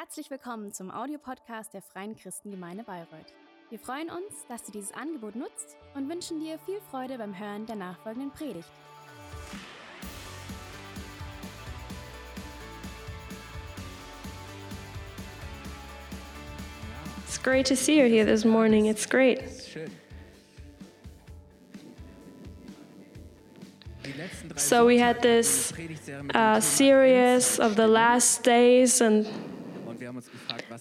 Herzlich willkommen zum Audiopodcast der Freien Christengemeinde Bayreuth. Wir freuen uns, dass du dieses Angebot nutzt und wünschen dir viel Freude beim Hören der nachfolgenden Predigt. It's great to see you here this morning. It's great. So, we had this uh, series of the last days and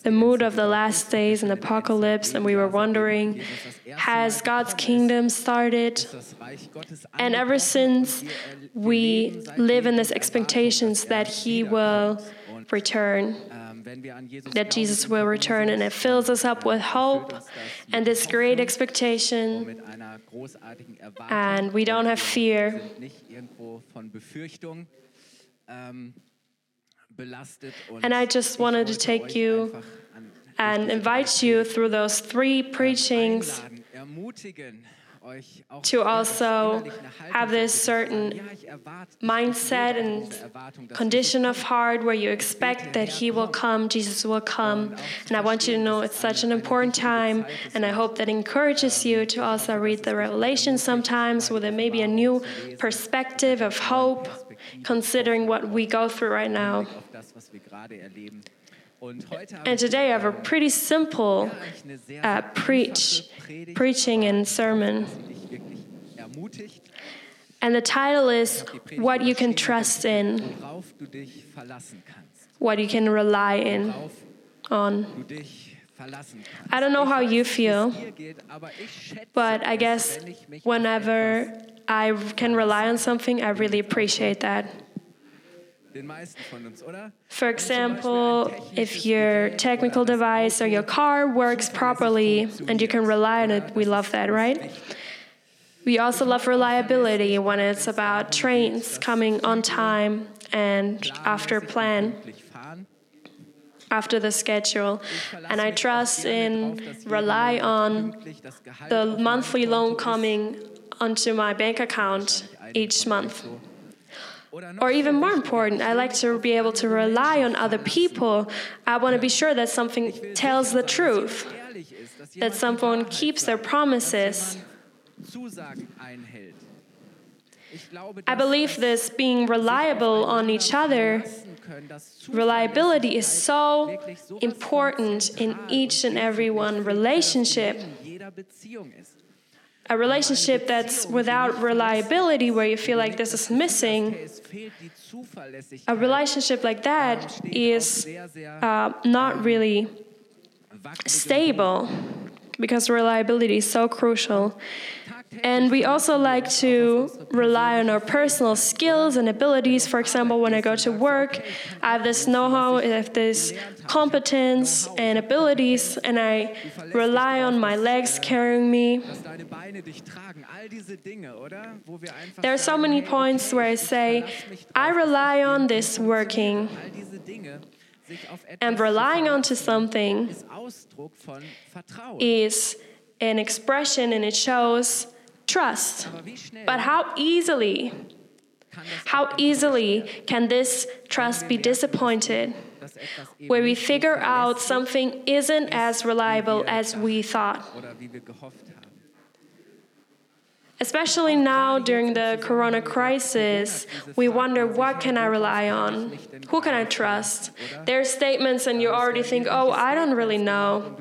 the mood of the last days and apocalypse, and we were wondering has God's kingdom started? And ever since, we live in this expectations that He will return that Jesus will return, and it fills us up with hope and this great expectation. And we don't have fear. And I just wanted to take you and invite you through those three preachings to also have this certain mindset and condition of heart where you expect that He will come, Jesus will come. And I want you to know it's such an important time, and I hope that encourages you to also read the Revelation sometimes with a, maybe a new perspective of hope, considering what we go through right now. And today I have a pretty simple uh, preach, preaching and sermon. And the title is What You Can Trust in, What You Can Rely in on. I don't know how you feel, but I guess whenever I can rely on something, I really appreciate that. For example, if your technical device or your car works properly and you can rely on it, we love that, right? We also love reliability when it's about trains coming on time and after plan, after the schedule. And I trust in, rely on the monthly loan coming onto my bank account each month. Or even more important, I like to be able to rely on other people. I want to be sure that something tells the truth, that someone keeps their promises. I believe this being reliable on each other, reliability is so important in each and every one relationship a relationship that's without reliability, where you feel like this is missing, a relationship like that is uh, not really stable because reliability is so crucial. And we also like to rely on our personal skills and abilities. For example, when I go to work, I have this know how, I have this competence and abilities, and I rely on my legs carrying me. There are so many points where I say, I rely on this working. And relying onto something is an expression and it shows trust. But how easily, how easily can this trust be disappointed? Where we figure out something isn't as reliable as we thought. Especially now during the corona crisis, we wonder what can I rely on? Who can I trust? There are statements and you already think, "Oh, I don't really know.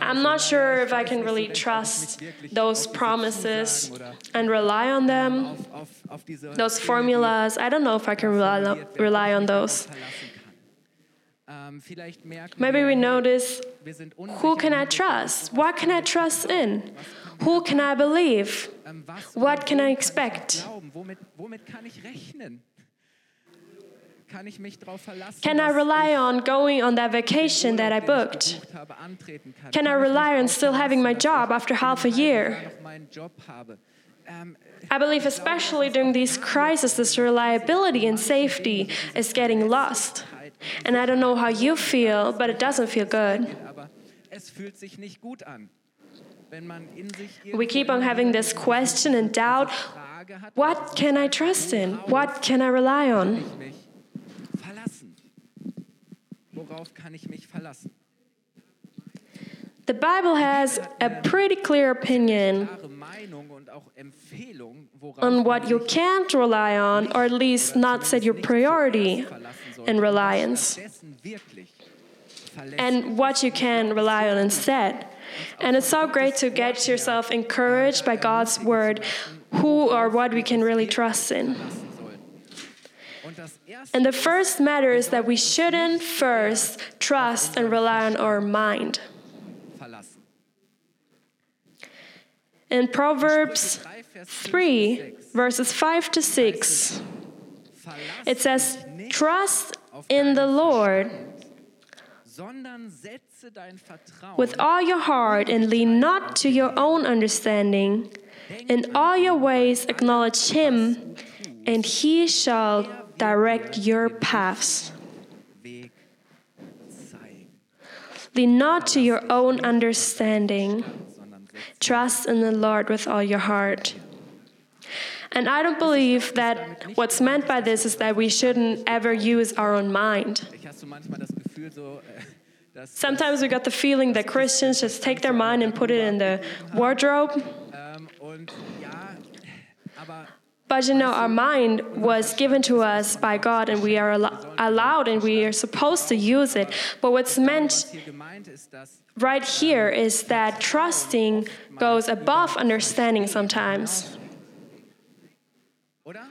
I'm not sure if I can really trust those promises and rely on them. Those formulas, I don't know if I can rely, rely on those." Maybe we notice who can I trust? What can I trust in? Who can I believe? What can I expect? Can I rely on going on that vacation that I booked? Can I rely on still having my job after half a year? I believe, especially during these crises, this reliability and safety is getting lost. And I don't know how you feel, but it doesn't feel good. We keep on having this question and doubt what can I trust in? What can I rely on? worauf kann ich mich verlassen? The Bible has a pretty clear opinion Klare Meinung und auch Empfehlung, worauf on what you can't rely on, or at least not set your priority in reliance, stattdessen wirklich verlässt. and what you can rely on instead. And it's so great to get yourself encouraged by God's word, who or what we can really trust in. And the first matter is that we shouldn't first trust and rely on our mind. In Proverbs 3, verses 5 to 6, it says, Trust in the Lord with all your heart and lean not to your own understanding. In all your ways acknowledge him, and he shall direct your paths. Lean not to your own understanding. Trust in the Lord with all your heart. And I don't believe that what's meant by this is that we shouldn't ever use our own mind. Ich hast du manchmal das Gefühl so, äh, Sometimes we got the feeling that Christians just take their mind and put it in the ah. wardrobe. ähm, und ja, aber But you know, our mind was given to us by God and we are al- allowed and we are supposed to use it. But what's meant was hier gemeint ist, dass right here is that trusting goes above understanding sometimes. oder?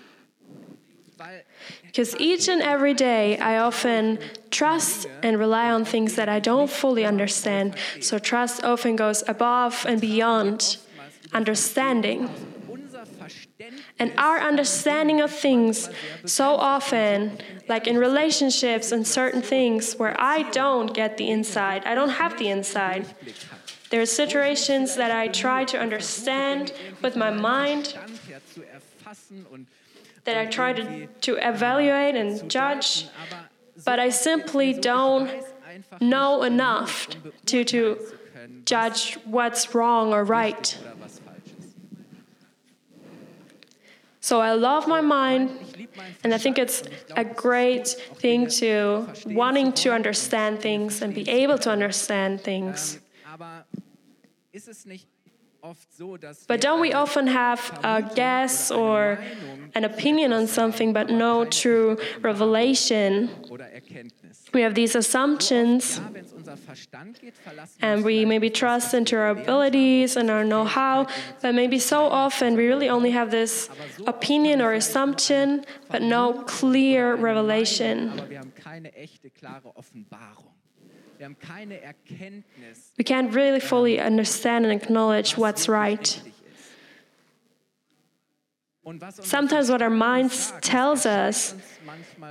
Weil Because each and every day, I often trust and rely on things that I don't fully understand. So trust often goes above and beyond understanding. And our understanding of things so often, like in relationships and certain things where I don't get the inside, I don't have the inside. There are situations that I try to understand with my mind, that I try to, to evaluate and judge, but I simply don't know enough to, to judge what's wrong or right. So I love my mind, and I think it's a great thing to wanting to understand things and be able to understand things. But don't we often have a guess or an opinion on something, but no true revelation? We have these assumptions, Ja, wenn es unser Verstand geht, verlassen and we maybe trust into our abilities and our know how, but maybe so often we really only have this opinion or assumption, but no clear revelation. We can't really fully understand and acknowledge what's right. richtig ist. Und was unser Sometimes what our minds tells us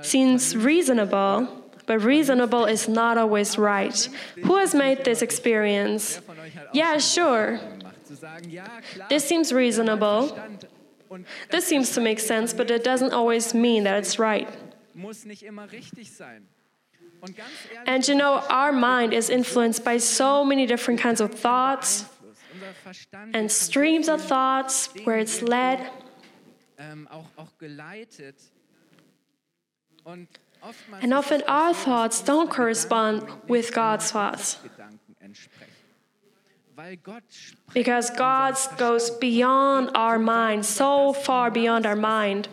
seems reasonable, but reasonable is not always right. Who has made this experience? von euch hat auch Yeah, sure. gemacht, zu sagen, ja, klar, This seems reasonable. This seems to make sense, but it doesn't always mean that it's right. And you know, our mind is influenced by so many different kinds of thoughts and streams of thoughts where it's led. And often our thoughts don't correspond with God's thoughts. Because God goes beyond our mind, so far beyond our mind.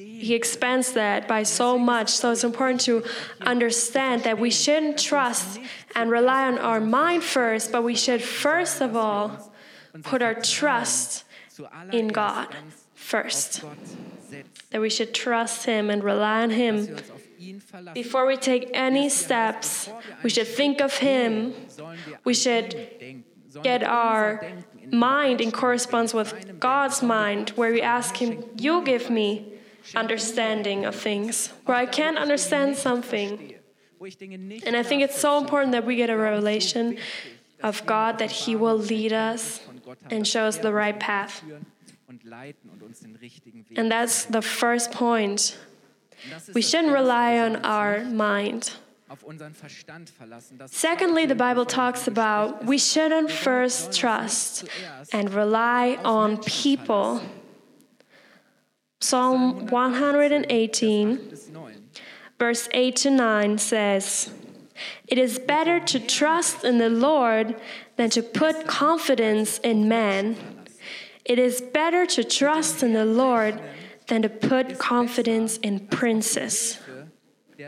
He expands that by so much. So it's important to understand that we shouldn't trust and rely on our mind first, but we should first of all put our trust in God first. That we should trust Him and rely on Him. Before we take any steps, we should think of Him. We should get our mind in correspondence with God's mind, where we ask Him, You give me understanding of things, where I can't understand something. And I think it's so important that we get a revelation of God that He will lead us and show us the right path. And that's the first point. We shouldn't rely on our mind. Secondly, the Bible talks about we shouldn't first trust and rely on people. Psalm 118, verse 8 to 9 says, It is better to trust in the Lord than to put confidence in man. It is better to trust in the Lord than to put confidence in princes. It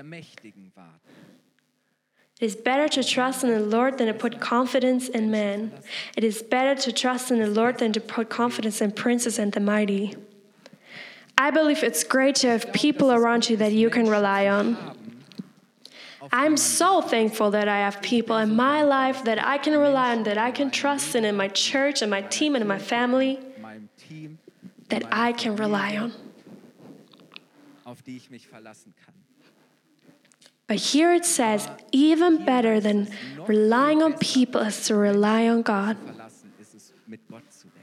is better to trust in the Lord than to put confidence in man. It is better to trust in the Lord than to put confidence in princes and the mighty. I believe it's great to have people around you that you can rely on. I'm so thankful that I have people in my life that I can rely on, that I can trust in, in my church, and my team, and in my family, that I can rely on. auf die ich mich verlassen. But here it says, even better than relying on people is to rely on God. Verlassen ist es, mit Gott zu rechnen.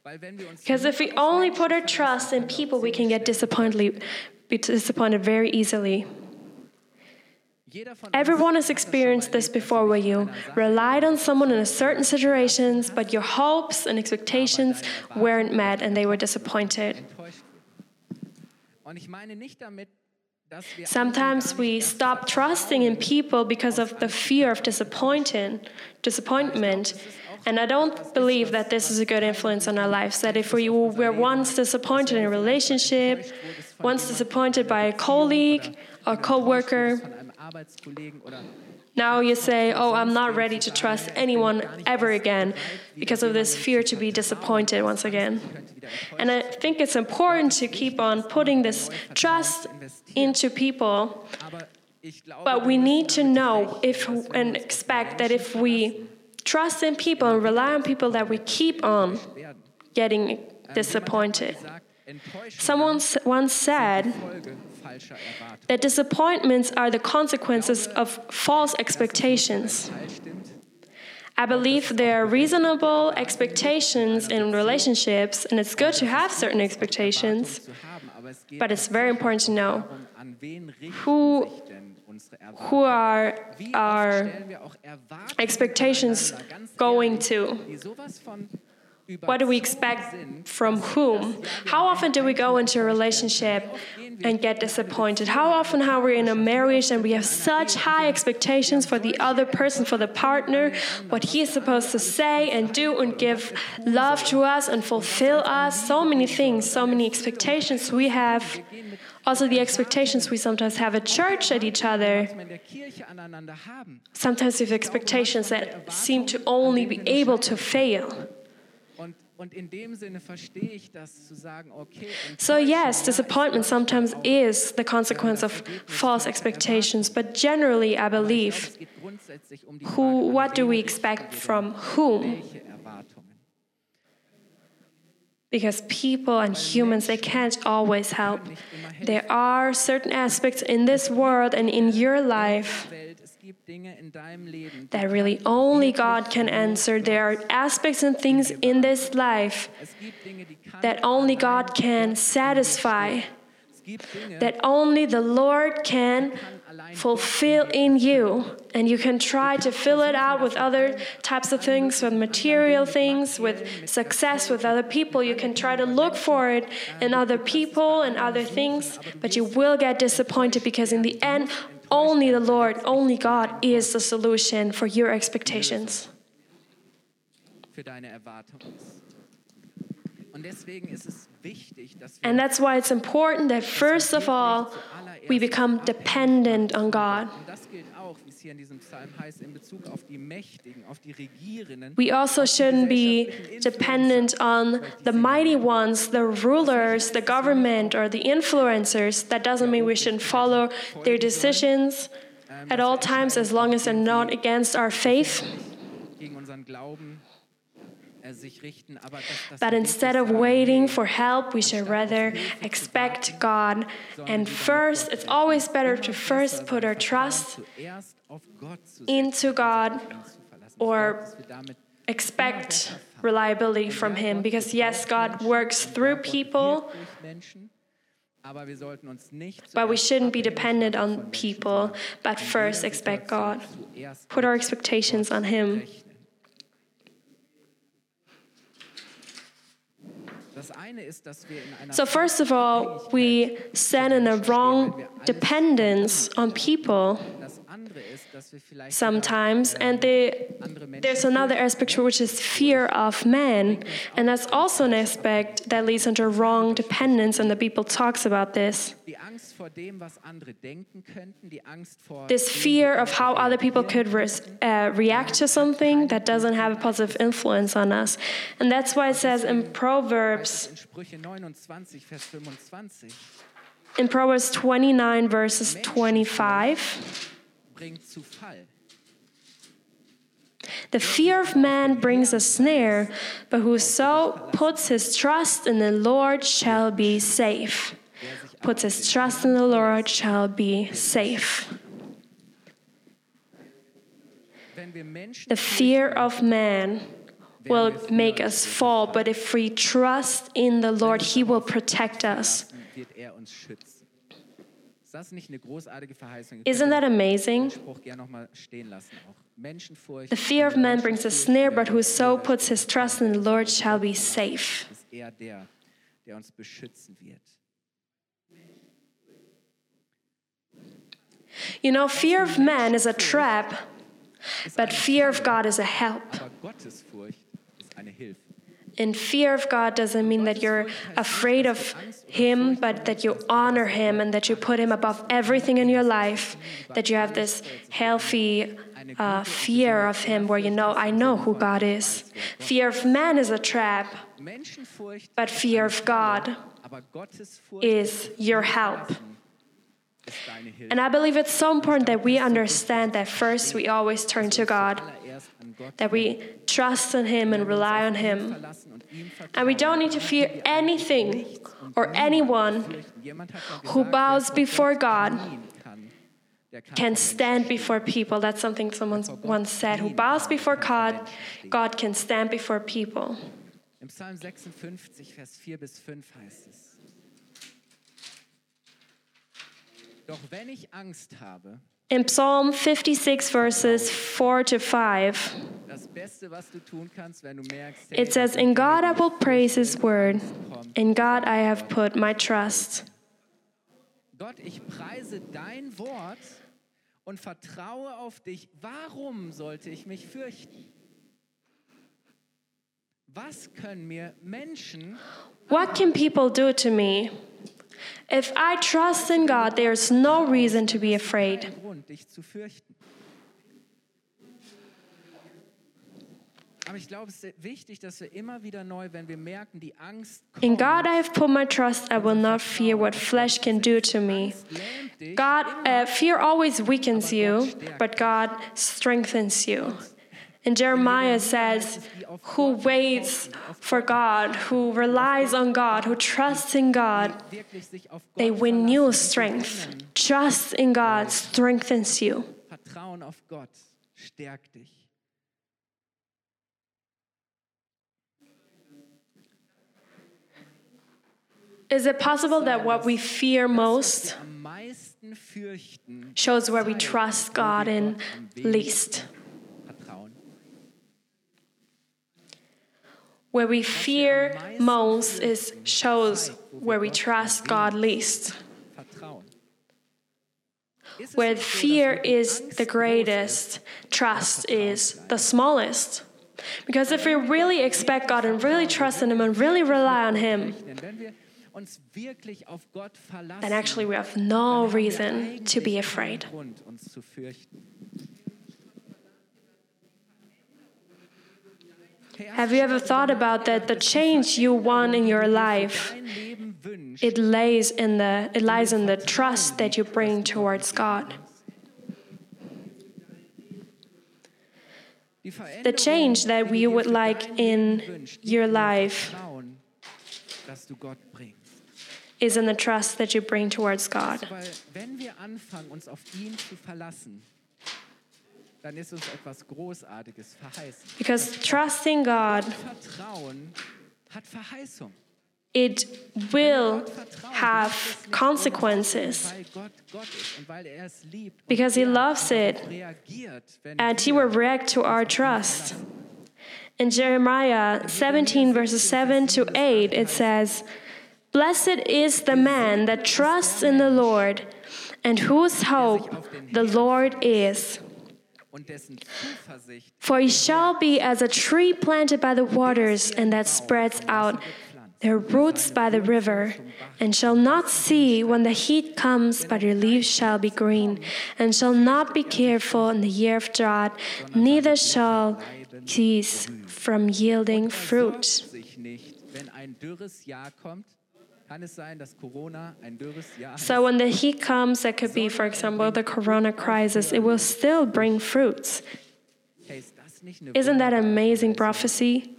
Weil wenn wir uns Because if we only put our trust in people, we can get disappointed, be disappointed very easily. Everyone has experienced this before where you relied on someone in a certain situations, but your hopes and expectations weren't met and they were disappointed. Sometimes we stop trusting in people because of the fear of disappointing, disappointment. And I don't believe that this is a good influence on our lives. That if we were once disappointed in a relationship, once disappointed by a colleague or coworker, von einem Arbeitskollegen oder now you say, Oh, I'm not ready to trust anyone ever again because of this fear to be disappointed once again. And I think it's important to keep on putting this trust into people, but we need to know if and expect that if we trust in people and rely on people, that we keep on getting disappointed. Someone once said. That disappointments are the consequences of false expectations. I believe there are reasonable expectations in relationships, and it's good to have certain expectations, but it's very important to know Who- who are our expectations going to. What do we expect from whom? How often do we go into a relationship and get disappointed? How often are we in a marriage and we have such high expectations for the other person, for the partner, what he is supposed to say and do and give love to us and fulfill us? So many things, so many expectations we have. Also, the expectations we sometimes have at church at each other. Sometimes we have expectations that seem to only be able to fail. So, yes, disappointment sometimes is the consequence of false expectations, but generally, I believe, es geht grundsätzlich um who, what do we expect from whom? Because people and humans, they can't always help. There are certain aspects in this world and in your life that really only God can answer. There are aspects and things in this life that only God can satisfy, that only the Lord can fulfill in you. And you can try to fill it out with other types of things, with material things, with success with other people. You can try to look for it in other people and other things, but you will get disappointed because in the end, only the Lord, only God is the solution for your expectations. für deine Erwartungen ist. Und deswegen ist es wichtig, dass wir And that's why it's important that first of all, we become dependent on God. Und das gilt auch, wie es hier in diesem Psalm heißt, in Bezug auf die Mächtigen, auf die Regierenden. We also shouldn't be dependent on the mighty ones, the rulers, the government, or the influencers. That doesn't mean we shouldn't follow their decisions at all times as long as they're not against our faith. But instead of waiting for help, we should rather expect God. And first, it's always better to first put our trust zuerst auf Gott zu setzen, into God zu verlassen. or Ich glaube, dass wir damit expect reliability from Him. Because yes, God works through people. durch Menschen, aber wir sollten uns nicht But we shouldn't be dependent on people, but first expect God. Put our expectations on Him. So, first of all, we stand in a wrong dependence on people sometimes. And the, there's another aspect which is fear of man. And that's also an aspect that leads into wrong dependence, and the people talks about this. This fear of how other people could re- uh, react to something that doesn't have a positive influence on us. And that's why it says in Proverbs, in Proverbs 29, verses 25, the fear of man brings a snare, but whoso puts his trust in the Lord shall be safe. Puts his trust in the Lord shall be safe. The fear of man will make us fall, but if we trust in the Lord, He will protect us. Isn't that amazing? The fear of man brings a snare, but whoso puts his trust in the Lord shall be safe. You know, fear of man is a trap, but fear of God is a help. And fear of God doesn't mean that you're afraid of Him, but that you honor Him and that you put Him above everything in your life, that you have this healthy uh, fear of Him where you know, I know who God is. Fear of man is a trap, but fear of God is your help. And I believe it's so important that we understand that first we always turn to God, that we trust in Him and rely on Him. And we don't need to fear anything or anyone who bows before God can stand before people. That's something someone once said. Who bows before God, God can stand before people. Im Psalm 56, Vers 4 bis 5 heißt es. In Psalm 56, verses 4 to 5, it says, In God I will praise His word, in God I have put my trust. Gott, ich preise dein Wort und vertraue auf dich. Warum sollte ich mich fürchten? Was können mir Menschen What can people do to me? If I trust in God, there's no reason to be afraid. In God I have put my trust, I will not fear what flesh can do to me. God, uh, fear always weakens you, but God strengthens you. And Jeremiah says, Who waits for God, who relies on God, who trusts in God, they win new strength. Trust in God strengthens you. Is it possible that what we fear most shows where we trust God in least? Where we fear most is shows where we trust God least. Where fear is the greatest, trust is the smallest. Because if we really expect God and really trust in Him and really rely on Him, then actually we have no reason to be afraid. Have you ever thought about that the change you want in your life it lays in the it lies in the trust that you bring towards God. The change that we would like in your life is in the trust that you bring towards God. Dann ist uns etwas Großartiges verheißen. Because trusting God Vertrauen hat Verheißung. It will have consequences because He loves it and He will react to our trust. In Jeremiah 17, verses 7 to 8, it says, Blessed is the man that trusts in the Lord and whose hope the Lord is. For he shall be as a tree planted by the waters and that spreads out their roots by the river, and shall not see when the heat comes, but your leaves shall be green, and shall not be careful in the year of drought, neither shall cease from yielding fruit. So when the heat comes, that could be, for example, the corona crisis, it will still bring fruits. Isn't that amazing prophecy?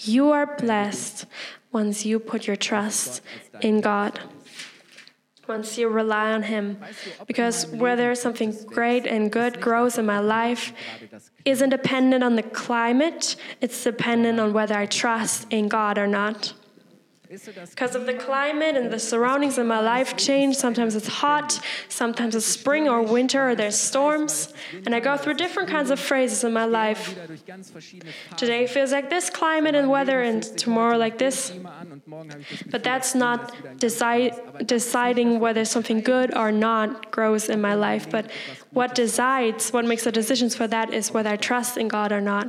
You are blessed once you put your trust in God, once you rely on Him. Because whether something great and good grows in my life isn't dependent on the climate, it's dependent on whether I trust in God or not. Because of the climate and the surroundings in my life change. Sometimes it's hot, sometimes it's spring or winter, or there's storms. And I go through different kinds of phases in my life. Today feels like this climate and weather, and tomorrow like this. But that's not decide, deciding whether something good or not grows in my life. But what decides, what makes the decisions for that is whether I trust in God or not.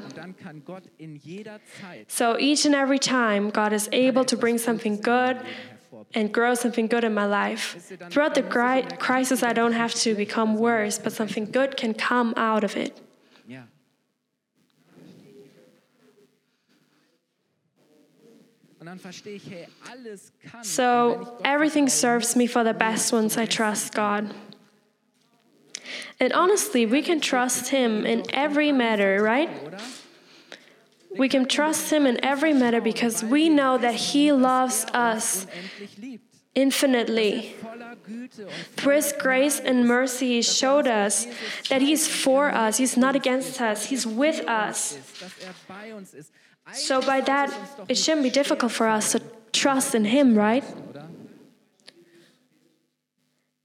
So each and every time, God is able to bring something good and grow something good in my life. Throughout the crisis, I don't have to become worse, but something good can come out of it. So everything serves me for the best once I trust God. And honestly, we can trust Him in every matter, right? We can trust Him in every matter because we know that He loves us infinitely. Through His grace and mercy, He showed us that He's for us, He's not against us, He's with us. So, by that, it shouldn't be difficult for us to trust in Him, right?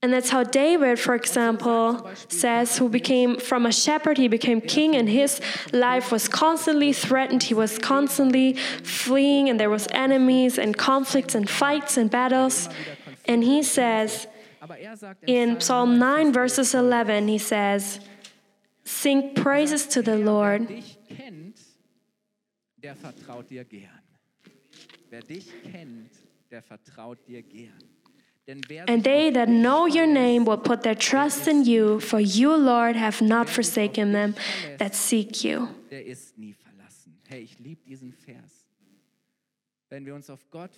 And that's how David, for example, says, who became from a shepherd, he became king, and his life was constantly threatened. He was constantly fleeing, and there was enemies and conflicts and fights and battles. And he says in Psalm 9, verses 11, he says, Sing praises to the Lord. Wer dich kennt, der vertraut dir gern. And they that know your name will put their trust in you, for you, Lord, have not forsaken them that seek you.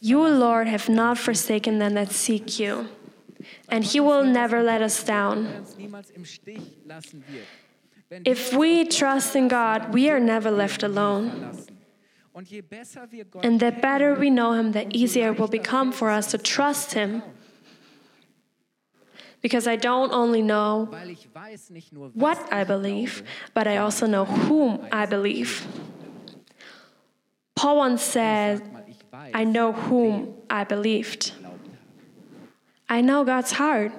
You, Lord, have not forsaken them that seek you, and He will never let us down. If we trust in God, we are never left alone. And the better we know Him, the easier it will become for us to trust Him because I don't only know what I believe, but I also know whom I believe. Paul once said, I know whom I believed. I know God's heart.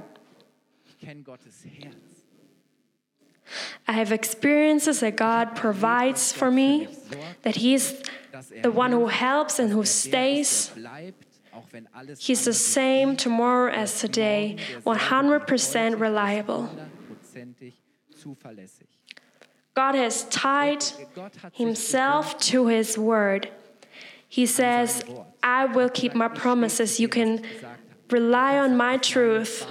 I have experiences that God provides for me, that He's the one who helps and who stays. He's the same tomorrow as today, 100% reliable. God has tied himself to his word. He says, I will keep my promises. You can rely on my truth.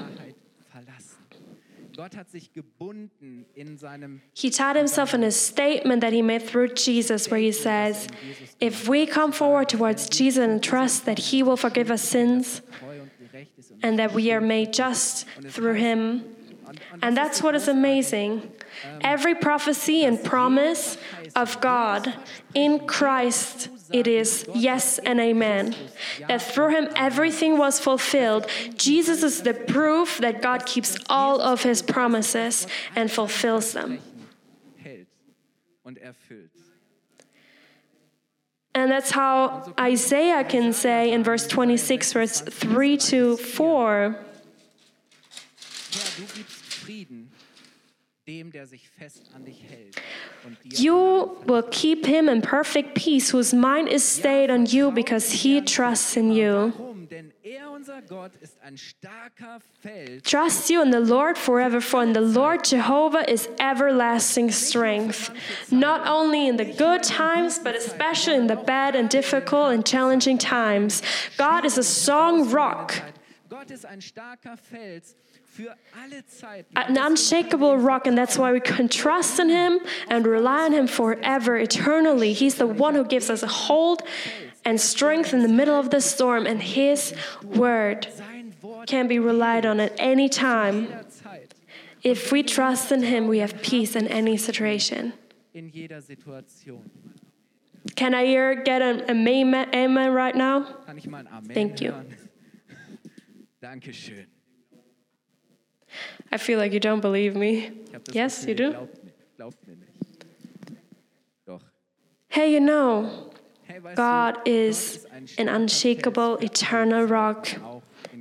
He tied himself in a statement that he made through Jesus, where he says, If we come forward towards Jesus and trust that he will forgive us sins and that we are made just through him, and that's what is amazing. Every prophecy and promise of God in Christ it is yes and amen. That through him everything was fulfilled. Jesus is the proof that God keeps all of his promises and fulfills them. And that's how Isaiah can say in verse 26, verse 3 to 4 dem, der sich fest an dich hält und dir You will keep him in perfect peace, whose mind is stayed on you because he trusts in you. Er, unser Gott, ist ein starker Fels. Trust you in the Lord forever, for in the Lord Jehovah is everlasting strength. Not only in the good times, but especially in the bad and difficult and challenging times. God is a strong rock, Gott ist ein starker Fels für alle Zeiten. an unshakable rock, and that's why we can trust in Him and rely on Him forever, eternally. He's the one who gives us a hold and strength in the middle of the storm, and His word can be relied on at any time. If we trust in Him, we have peace in any situation. in jeder Situation. Can I hear get an amen, amen right now? Kann ich mal ein Amen Thank you. Dankeschön. I feel like you don't believe me. Ich hab das Yes, you do. Glaubt, mir- glaubt mir nicht. Doch. Hey, you know, God is Gott ist ein an unshakable, eternal rock,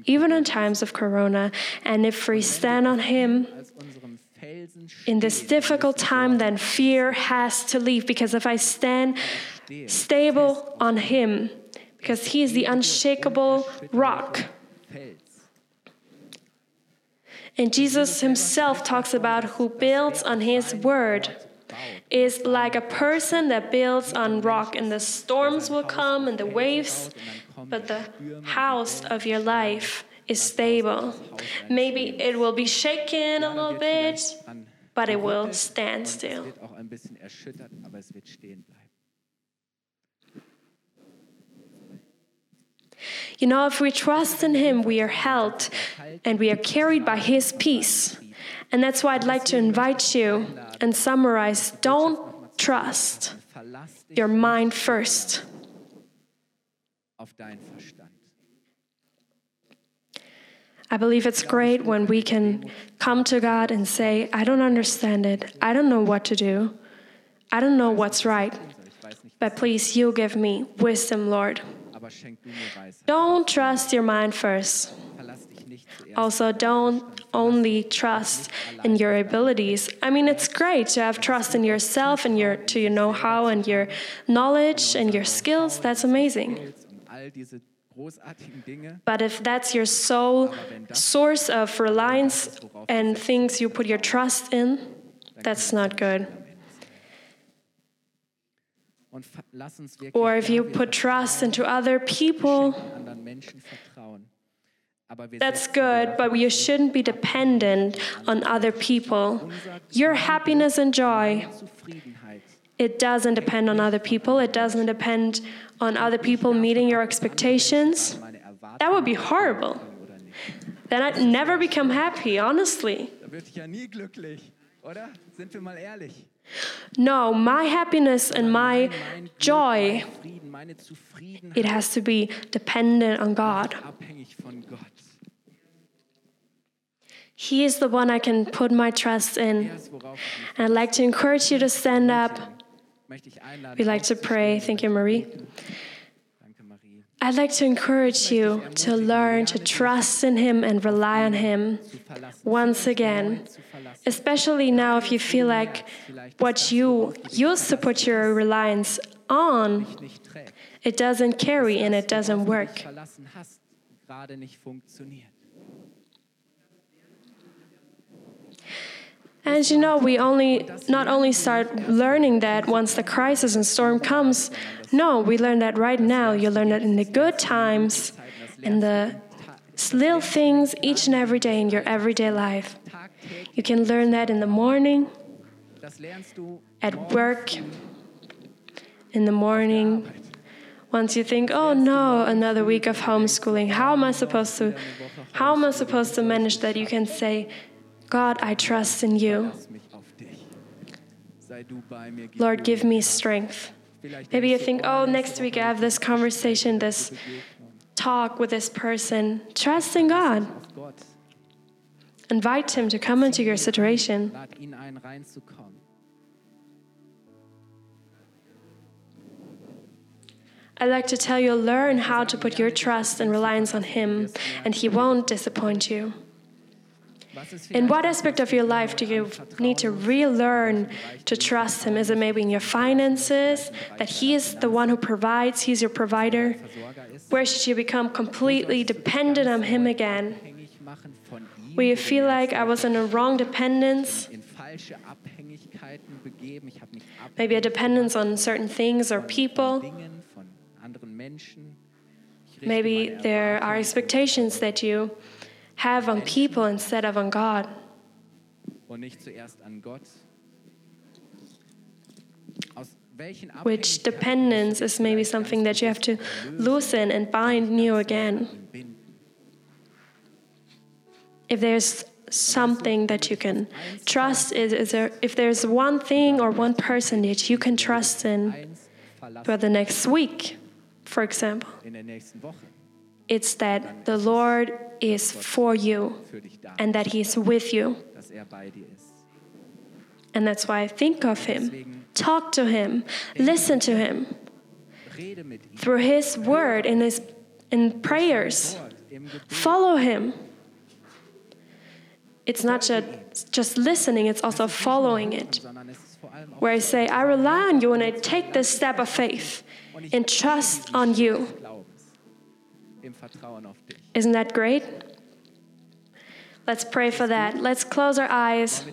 even in times of Corona. And if we stand on Him als unserem Felsen in this difficult time, then fear has to leave. Because if I stand stable on Him, because He is the unshakable rock. And Jesus Himself talks about who builds on His word. is like a person that builds on rock, and the storms will come and the waves, but the house of your life is stable. Maybe it will be shaken a little bit, but it will stand still. You know, if we trust in Him, we are held and we are carried by His peace. And that's why I'd like to invite you and summarize don't trust your mind first. I believe it's great when we can come to God and say, I don't understand it. I don't know what to do. I don't know what's right. But please, you give me wisdom, Lord. Aber schenk du mir Weisheit. Don't trust your mind first. Verlass dich nicht zuerst. Also, don't only trust in your abilities. I mean, it's great to have trust in yourself and your to your know-how and your knowledge and your skills. That's amazing. Und all diese großartigen Dinge, But if that's your sole source of reliance and things you put your trust in, that's not good. und ver- lass uns wirklich Or if you put trust into other people, schenken anderen Menschen vertrauen. Aber wir that's good, but you shouldn't be dependent on other people. Your happiness and joy, it doesn't depend on other people. It doesn't depend on other people meeting your expectations. That would be horrible. Then I'd never become happy, honestly. Da wird ich ja nie glücklich, oder? Sind wir mal ehrlich. No, my happiness and my joy, mein Frieden, meine Zufriedenheit it has to be dependent on God. abhängig von Gott. He is the one I can put my trust in. Er ist, worauf ich mich And I'd like to encourage you to stand up. möchte ich einladen. We'd like to pray. Thank you, Marie. I'd like to encourage you to learn to trust in Him and rely on Him once again. Especially now, if you feel like what you used to put your reliance on, it doesn't carry and it doesn't work. And you know, we only not only start learning that once the crisis and storm comes. No, we learn that right now. You learn that in the good times, in the little things each and every day in your everyday life. You can learn that in the morning, at work, in the morning. Once you think, oh no, another week of homeschooling. How am I supposed to how am I supposed to manage that? You can say, God, I trust in you. Lord, give me strength. Maybe you think, oh, next week I have this conversation, this talk with this person. Trust in God. Invite Him to come into your situation. Lad ihn ein, reinzukommen. I'd like to tell you learn how to put your trust and reliance on Him, and He won't disappoint you. In what aspect of your life do you need to relearn to trust Him? Is it maybe in your finances, that He is the one who provides, He's your provider? Where should you become completely dependent on Him again? Where you feel like I was in a wrong dependence? Maybe a dependence on certain things or people. Maybe there are expectations that you have on people instead of on God. Which dependence is maybe something that you have to loosen and bind new again. If there's something that you can trust, is, is there, if there's one thing or one person that you can trust in for the next week, for example, it's that the Lord is for you and that He's with you. And that's why I think of Him, talk to Him, listen to Him through His word in His in prayers. Follow Him. It's not just, just listening, it's also following it. Where I say, I rely on you and I take this step of faith and trust on you. Isn't that great? Let's pray for that. Let's close our eyes.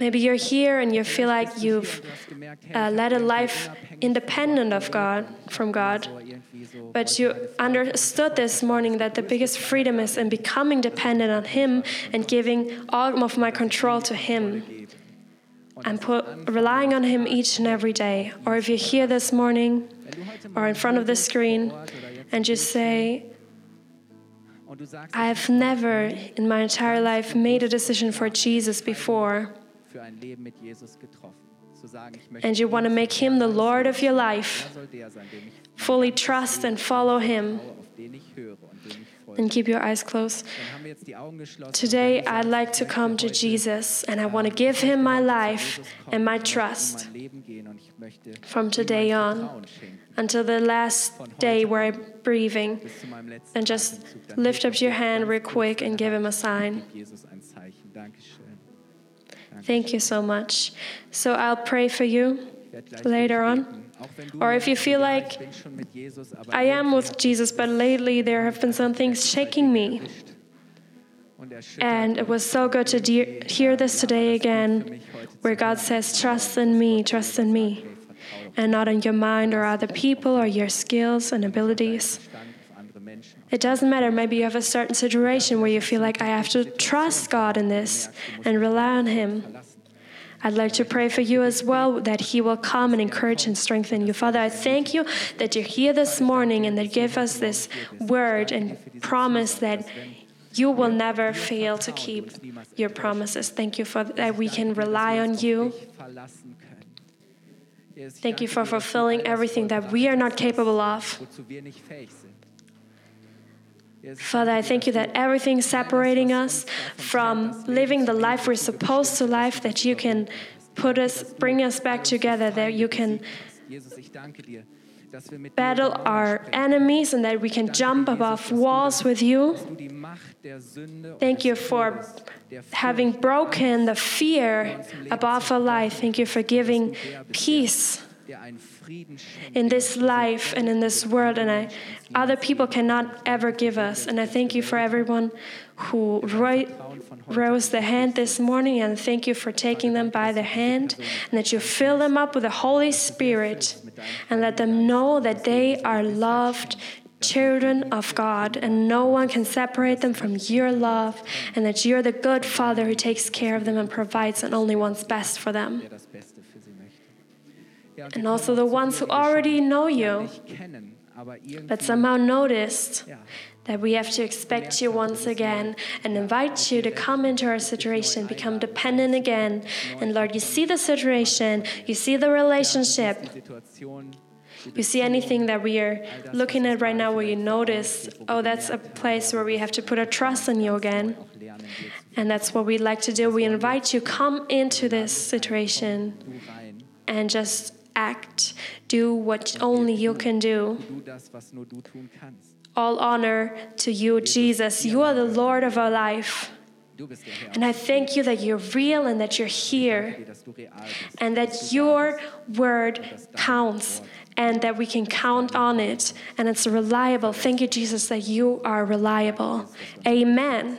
Maybe you're here and you feel like you've uh, led a life independent of God, from God. But you understood this morning that the biggest freedom is in becoming dependent on Him and giving all of my control to Him and put, relying on Him each and every day. Or if you're here this morning or in front of the screen and just say, I've never in my entire life made a decision for Jesus before. And you want to make him the Lord of your life. Fully trust and follow him. And keep your eyes closed. Today, I'd like to come to Jesus and I want to give him my life and my trust from today on until the last day where I'm breathing. And just lift up your hand real quick and give him a sign. Thank you so much. So I'll pray for you later on. Or if you feel like I am with Jesus, but lately there have been some things shaking me. And it was so good to de- hear this today again, where God says, Trust in me, trust in me, and not in your mind or other people or your skills and abilities. It doesn't matter. Maybe you have a certain situation where you feel like I have to trust God in this and rely on Him. I'd like to pray for you as well that He will come and encourage and strengthen you. Father, I thank you that you're here this morning and that give us this word and promise that you will never fail to keep your promises. Thank you for that we can rely on you. Thank you for fulfilling everything that we are not capable of. Father, I thank you that everything separating us from living the life we're supposed to live, that you can put us, bring us back together, that you can battle our enemies and that we can jump above walls with you. Thank you for having broken the fear above our life. Thank you for giving peace in this life and in this world, and I, other people cannot ever give us. And I thank you for everyone who ro- rose their hand this morning, and thank you for taking them by the hand, and that you fill them up with the Holy Spirit, and let them know that they are loved children of God, and no one can separate them from your love, and that you're the good Father who takes care of them and provides and only wants best for them and also the ones who already know you, but somehow noticed that we have to expect you once again and invite you to come into our situation, become dependent again. And Lord, you see the situation, you see the relationship. You see anything that we are looking at right now where you notice, oh, that's a place where we have to put our trust in you again. And that's what we'd like to do. We invite you, come into this situation and just act, do what only you can do. All honor to you, Jesus. You are the Lord of our life. And I thank you that you're real and that you're here and that your word counts and that we can count on it and it's reliable. Thank you, Jesus, that you are reliable. Amen.